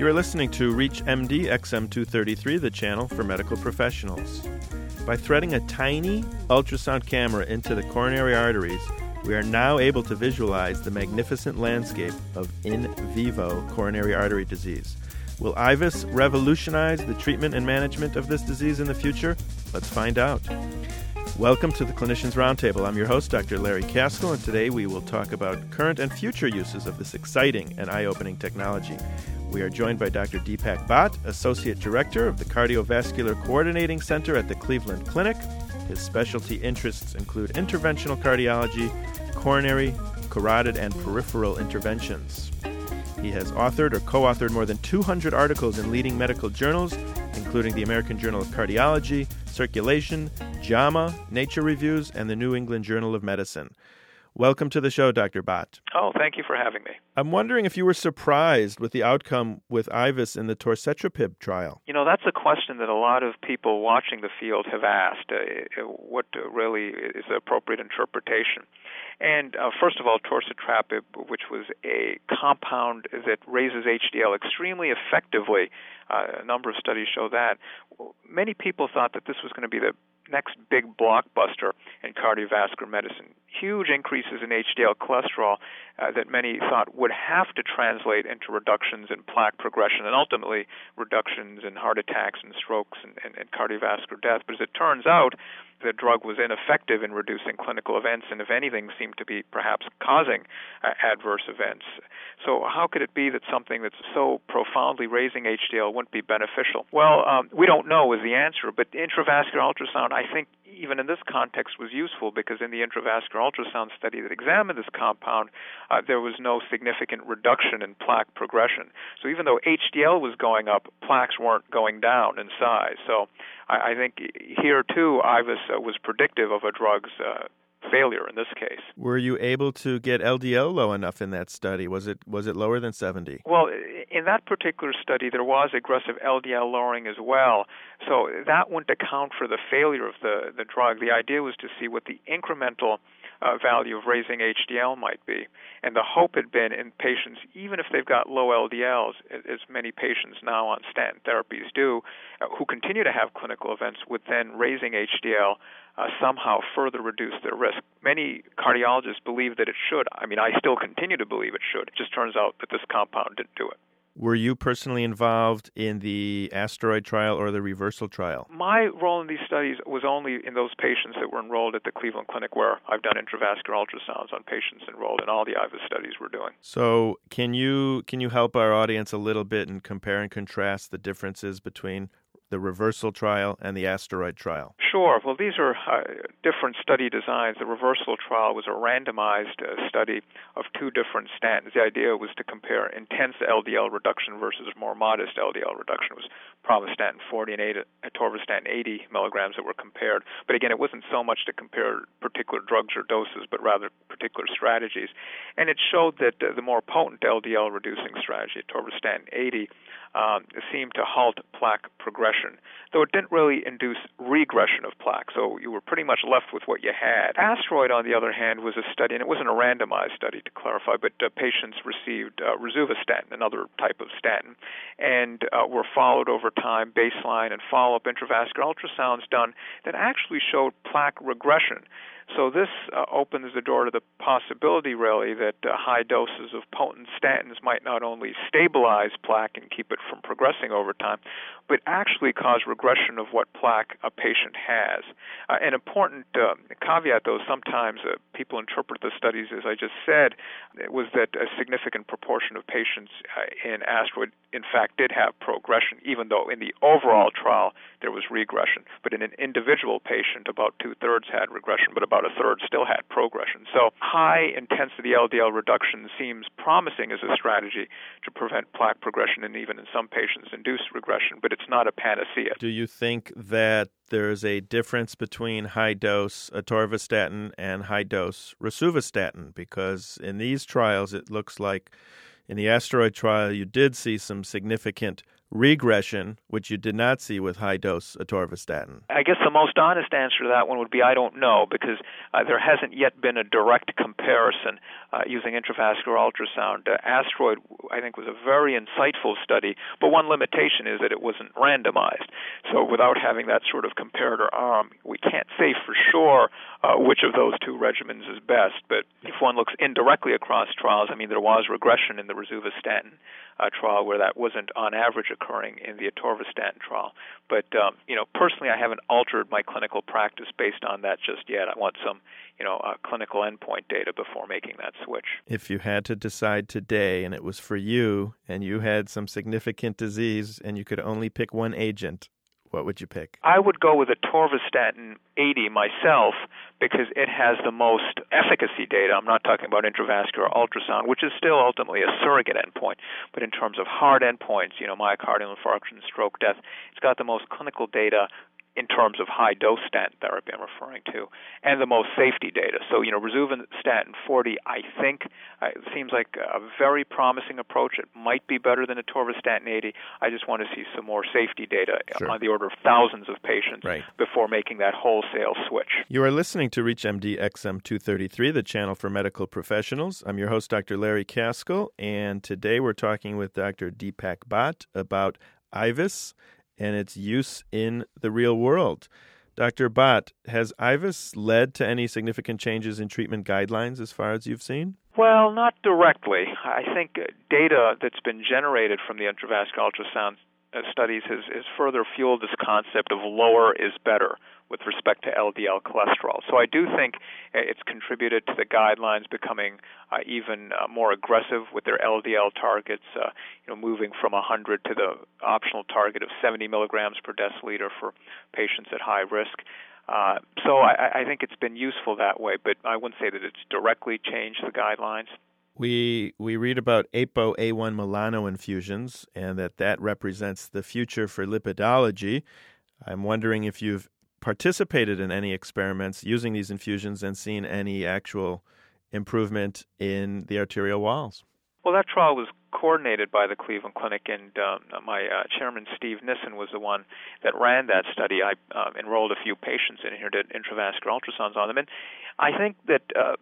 You are listening to ReachMD XM233, the channel for medical professionals. By threading a tiny ultrasound camera into the coronary arteries, we are now able to visualize the magnificent landscape of in vivo coronary artery disease. Will IVUS revolutionize the treatment and management of this disease in the future? Let's find out. Welcome to the Clinicians Roundtable. I'm your host, Dr. Larry Kaskel, and today we will talk about current and future uses of this exciting and eye opening technology. We are joined by Dr. Deepak Bhatt, Associate Director of the Cardiovascular Coordinating Center at the Cleveland Clinic. His specialty interests include interventional cardiology, coronary, carotid, and peripheral interventions. He has authored or co authored more than 200 articles in leading medical journals, including the American Journal of Cardiology, Circulation, JAMA, Nature Reviews, and the New England Journal of Medicine. Welcome to the show, Dr. Bhatt. Oh, thank you for having me. I'm wondering if you were surprised with the outcome with IVUS in the torcetrapib trial. You know, that's a question that a lot of people watching the field have asked. Uh, what really is the appropriate interpretation? And uh, first of all, torcetrapib, which was a compound that raises HDL extremely effectively, uh, a number of studies show that. Many people thought that this was going to be the next big blockbuster in cardiovascular medicine. Huge increases in HDL cholesterol uh, that many thought would have to translate into reductions in plaque progression and ultimately reductions in heart attacks and strokes and, and, and cardiovascular death. But as it turns out, the drug was ineffective in reducing clinical events, and if anything, seemed to be perhaps causing uh, adverse events. So, how could it be that something that's so profoundly raising HDL wouldn't be beneficial? Well, um, we don't know is the answer, but intravascular ultrasound, I think, even in this context, was useful because in the intravascular ultrasound study that examined this compound, uh, there was no significant reduction in plaque progression. So even though HDL was going up, plaques weren't going down in size. So I, I think here too, IVUS uh, was predictive of a drug's uh, failure in this case. Were you able to get LDL low enough in that study? Was it was it lower than 70? Well, in that particular study, there was aggressive LDL lowering as well. So that wouldn't account for the failure of the the drug. The idea was to see what the incremental uh, value of raising HDL might be. And the hope had been in patients, even if they've got low LDLs, as many patients now on statin therapies do, uh, who continue to have clinical events, would then raising HDL uh, somehow further reduce their risk. Many cardiologists believe that it should. I mean, I still continue to believe it should. It just turns out that this compound didn't do it. Were you personally involved in the asteroid trial or the reversal trial? My role in these studies was only in those patients that were enrolled at the Cleveland Clinic, where I've done intravascular ultrasounds on patients enrolled in all the IVUS studies we're doing. So, can you can you help our audience a little bit and compare and contrast the differences between the reversal trial and the asteroid trial? Sure. Well, these are uh, different study designs. The reversal trial was a randomized uh, study of two different statins. The idea was to compare intense LDL reduction versus more modest LDL reduction. It was pravastatin 40 and atorvastatin 80 milligrams that were compared. But again, it wasn't so much to compare particular drugs or doses, but rather particular strategies. And it showed that uh, the more potent LDL reducing strategy, atorvastatin 80, um, seemed to halt plaque progression, though it didn't really induce regression of plaque. So you were pretty much left with what you had. Asteroid, on the other hand, was a study, and it wasn't a randomized study to clarify, but uh, patients received uh, rosuvastatin, another type of statin, and uh, were followed over time, baseline and follow-up intravascular ultrasounds done that actually showed plaque regression. So this uh, opens the door to the possibility, really, that uh, high doses of potent statins might not only stabilize plaque and keep it from progressing over time, but actually cause regression of what plaque a patient has. Uh, an important uh, caveat, though, sometimes uh, people interpret the studies as I just said, was that a significant proportion of patients uh, in Asteroid, in fact, did have progression, even though in the overall trial there was regression. But in an individual patient, about two thirds had regression, but about a third still had progression. So high intensity LDL reduction seems promising as a strategy to prevent plaque progression and even in some patients induce regression, but it's not a panacea. Do you think that there's a difference between high dose atorvastatin and high dose rosuvastatin? Because in these trials, it looks like in the asteroid trial, you did see some significant regression, which you did not see with high dose atorvastatin? I guess the most honest answer to that one would be I don't know because uh, there hasn't yet been a direct comparison uh, using intravascular ultrasound. Uh, Asteroid, I think, was a very insightful study, but one limitation is that it wasn't randomized. So without having that sort of comparator arm, we can't say for sure uh, which of those two regimens is best. But if one looks indirectly across trials, I mean, there was regression in the rosuvastatin uh, trial where that wasn't on average occurring in the atorvastatin trial. But um, you know, personally, I haven't altered my clinical practice based on that just yet. I want some you know uh, clinical endpoint data before making that switch. If you had to decide today, and it was for you, and you had some significant disease, and you could only pick one agent, what would you pick? I would go with atorvastatin 80 myself because it has the most efficacy data. I'm not talking about intravascular ultrasound, which is still ultimately a surrogate endpoint, but in terms of hard endpoints, you know, myocardial infarction, stroke, death, it's got the most clinical data in terms of high dose statin therapy I'm referring to, and the most safety data. So, you know, rosuvastatin 40, I think, uh, seems like a very promising approach. It might be better than atorvastatin 80. I just want to see some more safety data sure. on the order of thousands of patients right. before making that wholesale switch. You are listening to ReachMD XM233, the channel for medical professionals. I'm your host, Dr. Larry Kaskel, and today we're talking with Dr. Deepak Bhatt about IVUS and its use in the real world. Dr. Bhatt, has IVUS led to any significant changes in treatment guidelines as far as you've seen? Well, not directly. I think data that's been generated from the intravascular ultrasound studies has, has further fueled this concept of lower is better with respect to LDL cholesterol. So I do think it's contributed to the guidelines becoming uh, even uh, more aggressive with their LDL targets, uh, you know, moving from 100 to the optional target of 70 milligrams per deciliter for patients at high risk. Uh, so I, I think it's been useful that way, but I wouldn't say that it's directly changed the guidelines. We we read about ApoA1 Milano infusions and that that represents the future for lipidology. I'm wondering if you've participated in any experiments using these infusions and seen any actual improvement in the arterial walls. Well, that trial was coordinated by the Cleveland Clinic, and um, my uh, chairman, Steve Nissen, was the one that ran that study. I uh, enrolled a few patients in here, did intravascular ultrasounds on them, and I think that uh,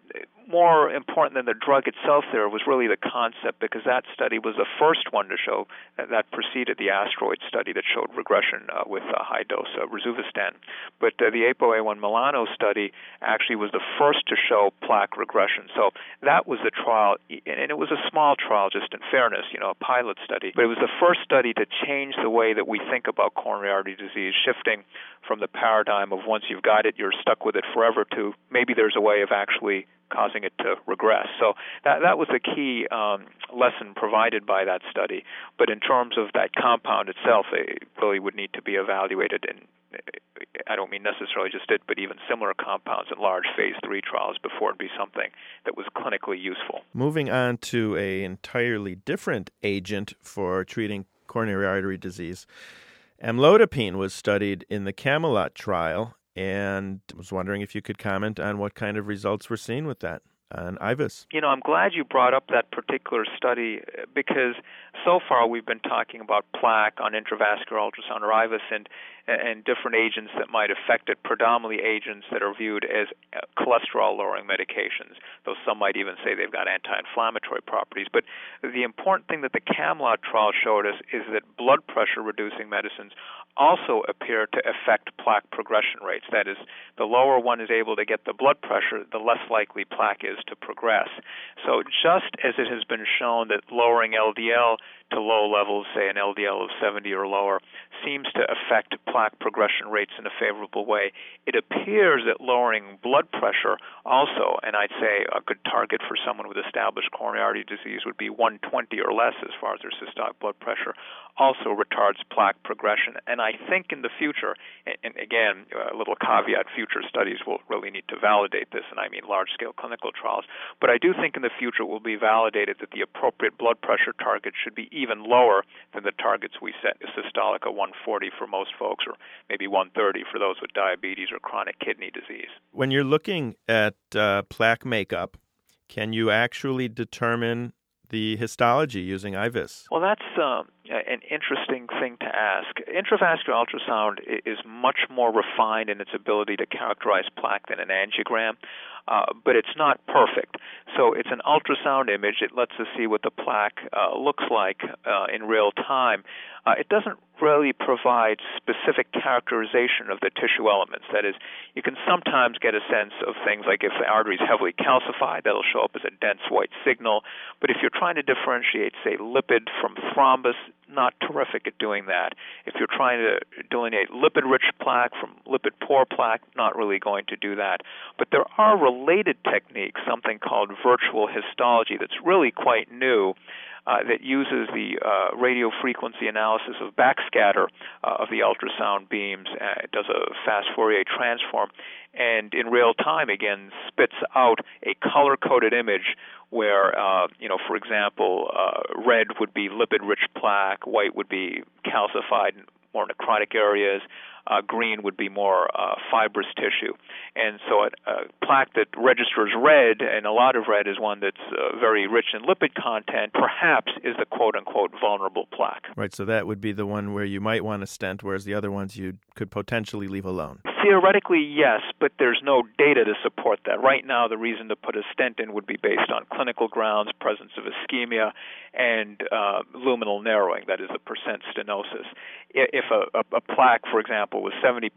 more important than the drug itself there was really the concept because that study was the first one to show that, that preceded the asteroid study that showed regression uh, with uh, high dose uh, rosuvastatin. But uh, the ApoA1 Milano study actually was the first to show plaque regression. So that was the trial, and it was a small trial, just in fairness, you know, a pilot study. But it was the first study to change the way that we think about coronary artery disease, shifting from the paradigm of once you've got it, you're stuck with it forever to maybe there's a way of actually causing it to regress. So that that was a key um, lesson provided by that study. But in terms of that compound itself, it really would need to be evaluated in. I don't mean necessarily just it, but even similar compounds in large phase three trials before it'd be something that was clinically useful. Moving on to a entirely different agent for treating coronary artery disease. Amlodipine was studied in the Camelot trial, and was wondering if you could comment on what kind of results we're seeing with that on IVUS. You know, I'm glad you brought up that particular study because so far we've been talking about plaque on intravascular ultrasound or IVUS and and different agents that might affect it, predominantly agents that are viewed as cholesterol lowering medications, though some might even say they've got anti inflammatory properties. But the important thing that the Camelot trial showed us is that blood pressure reducing medicines also appear to affect plaque progression rates. That is, the lower one is able to get the blood pressure, the less likely plaque is to progress. So, just as it has been shown that lowering LDL to low levels, say an LDL of 70 or lower, seems to affect plaque progression rates in a favorable way. It appears that lowering blood pressure also, and I'd say a good target for someone with established coronary artery disease would be 120 or less as far as their systolic blood pressure, also retards plaque progression. And I think in the future, and again, a little caveat, future studies will really need to validate this, and I mean large scale clinical trials, but I do think in the future it will be validated that the appropriate blood pressure target should be even lower than the targets we set, a systolic of 140 for most folks, or maybe 130 for those with diabetes or chronic kidney disease. When you're looking at uh, plaque makeup, can you actually determine the histology using IVUS? Well, that's um, an interesting thing to ask. Intravascular ultrasound is much more refined in its ability to characterize plaque than an angiogram, uh, but it's not perfect. So it's an ultrasound image. It lets us see what the plaque uh, looks like uh, in real time. Uh, it doesn't really provide specific characterization of the tissue elements. That is, you can sometimes get a sense of things like if the artery is heavily calcified, that'll show up as a dense white signal. But if you're trying to differentiate, say, lipid from thrombus, not terrific at doing that. If you're trying to delineate lipid rich plaque from lipid poor plaque, not really going to do that. But there are related techniques, something called virtual histology, that's really quite new uh, that uses the uh, radio frequency analysis of backscatter uh, of the ultrasound beams. Uh, it does a fast Fourier transform, and in real time, again, spits out a color coded image where, uh, you know, for example, uh, red would be lipid rich plaque, white would be calcified, more necrotic areas uh, green would be more uh, fibrous tissue. And so a, a plaque that registers red, and a lot of red is one that's uh, very rich in lipid content, perhaps is the quote unquote vulnerable plaque. Right, so that would be the one where you might want to stent, whereas the other ones you could potentially leave alone. Theoretically, yes, but there's no data to support that. Right now, the reason to put a stent in would be based on clinical grounds, presence of ischemia, and uh, luminal narrowing, that is, the percent stenosis. If a, a, a plaque, for example, was 70%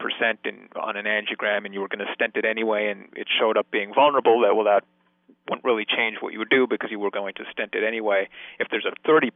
in, on an angiogram and you were going to stent it anyway and it showed up being vulnerable, that well, that wouldn't really change what you would do because you were going to stent it anyway. If there's a 30%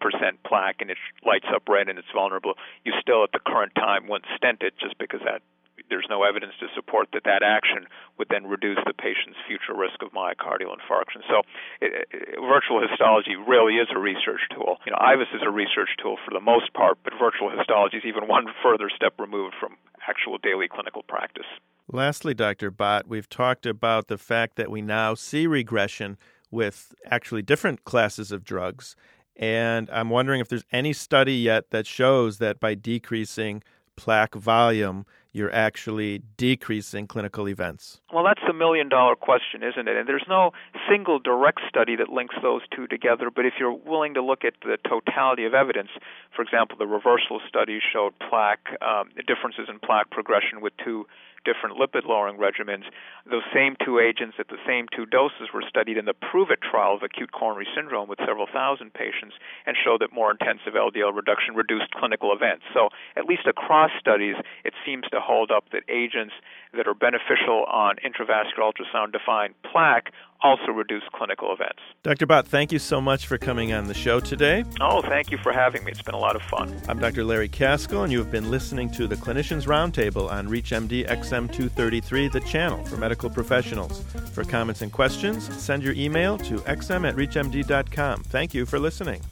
plaque and it lights up red and it's vulnerable, you still at the current time wouldn't stent it just because that there's no evidence to support that that action would then reduce the patient's future risk of myocardial infarction. So, it, it, virtual histology really is a research tool. You know, IVUS is a research tool for the most part, but virtual histology is even one further step removed from actual daily clinical practice. Lastly, Dr. Bhatt, we've talked about the fact that we now see regression with actually different classes of drugs. And I'm wondering if there's any study yet that shows that by decreasing plaque volume, you're actually decreasing clinical events? Well, that's the million dollar question, isn't it? And there's no single direct study that links those two together, but if you're willing to look at the totality of evidence, for example, the reversal study showed plaque um, differences in plaque progression with two different lipid lowering regimens. Those same two agents at the same two doses were studied in the Prove It trial of acute coronary syndrome with several thousand patients and showed that more intensive LDL reduction reduced clinical events. So, at least across studies, it seems to hold up that agents that are beneficial on intravascular ultrasound defined plaque also reduce clinical events. Dr. Bhatt, thank you so much for coming on the show today. Oh, thank you for having me. It's been a lot of fun. I'm Dr. Larry Kaskel, and you have been listening to the Clinicians Roundtable on ReachMD XM233, the channel for medical professionals. For comments and questions, send your email to xm at reachmd.com. Thank you for listening.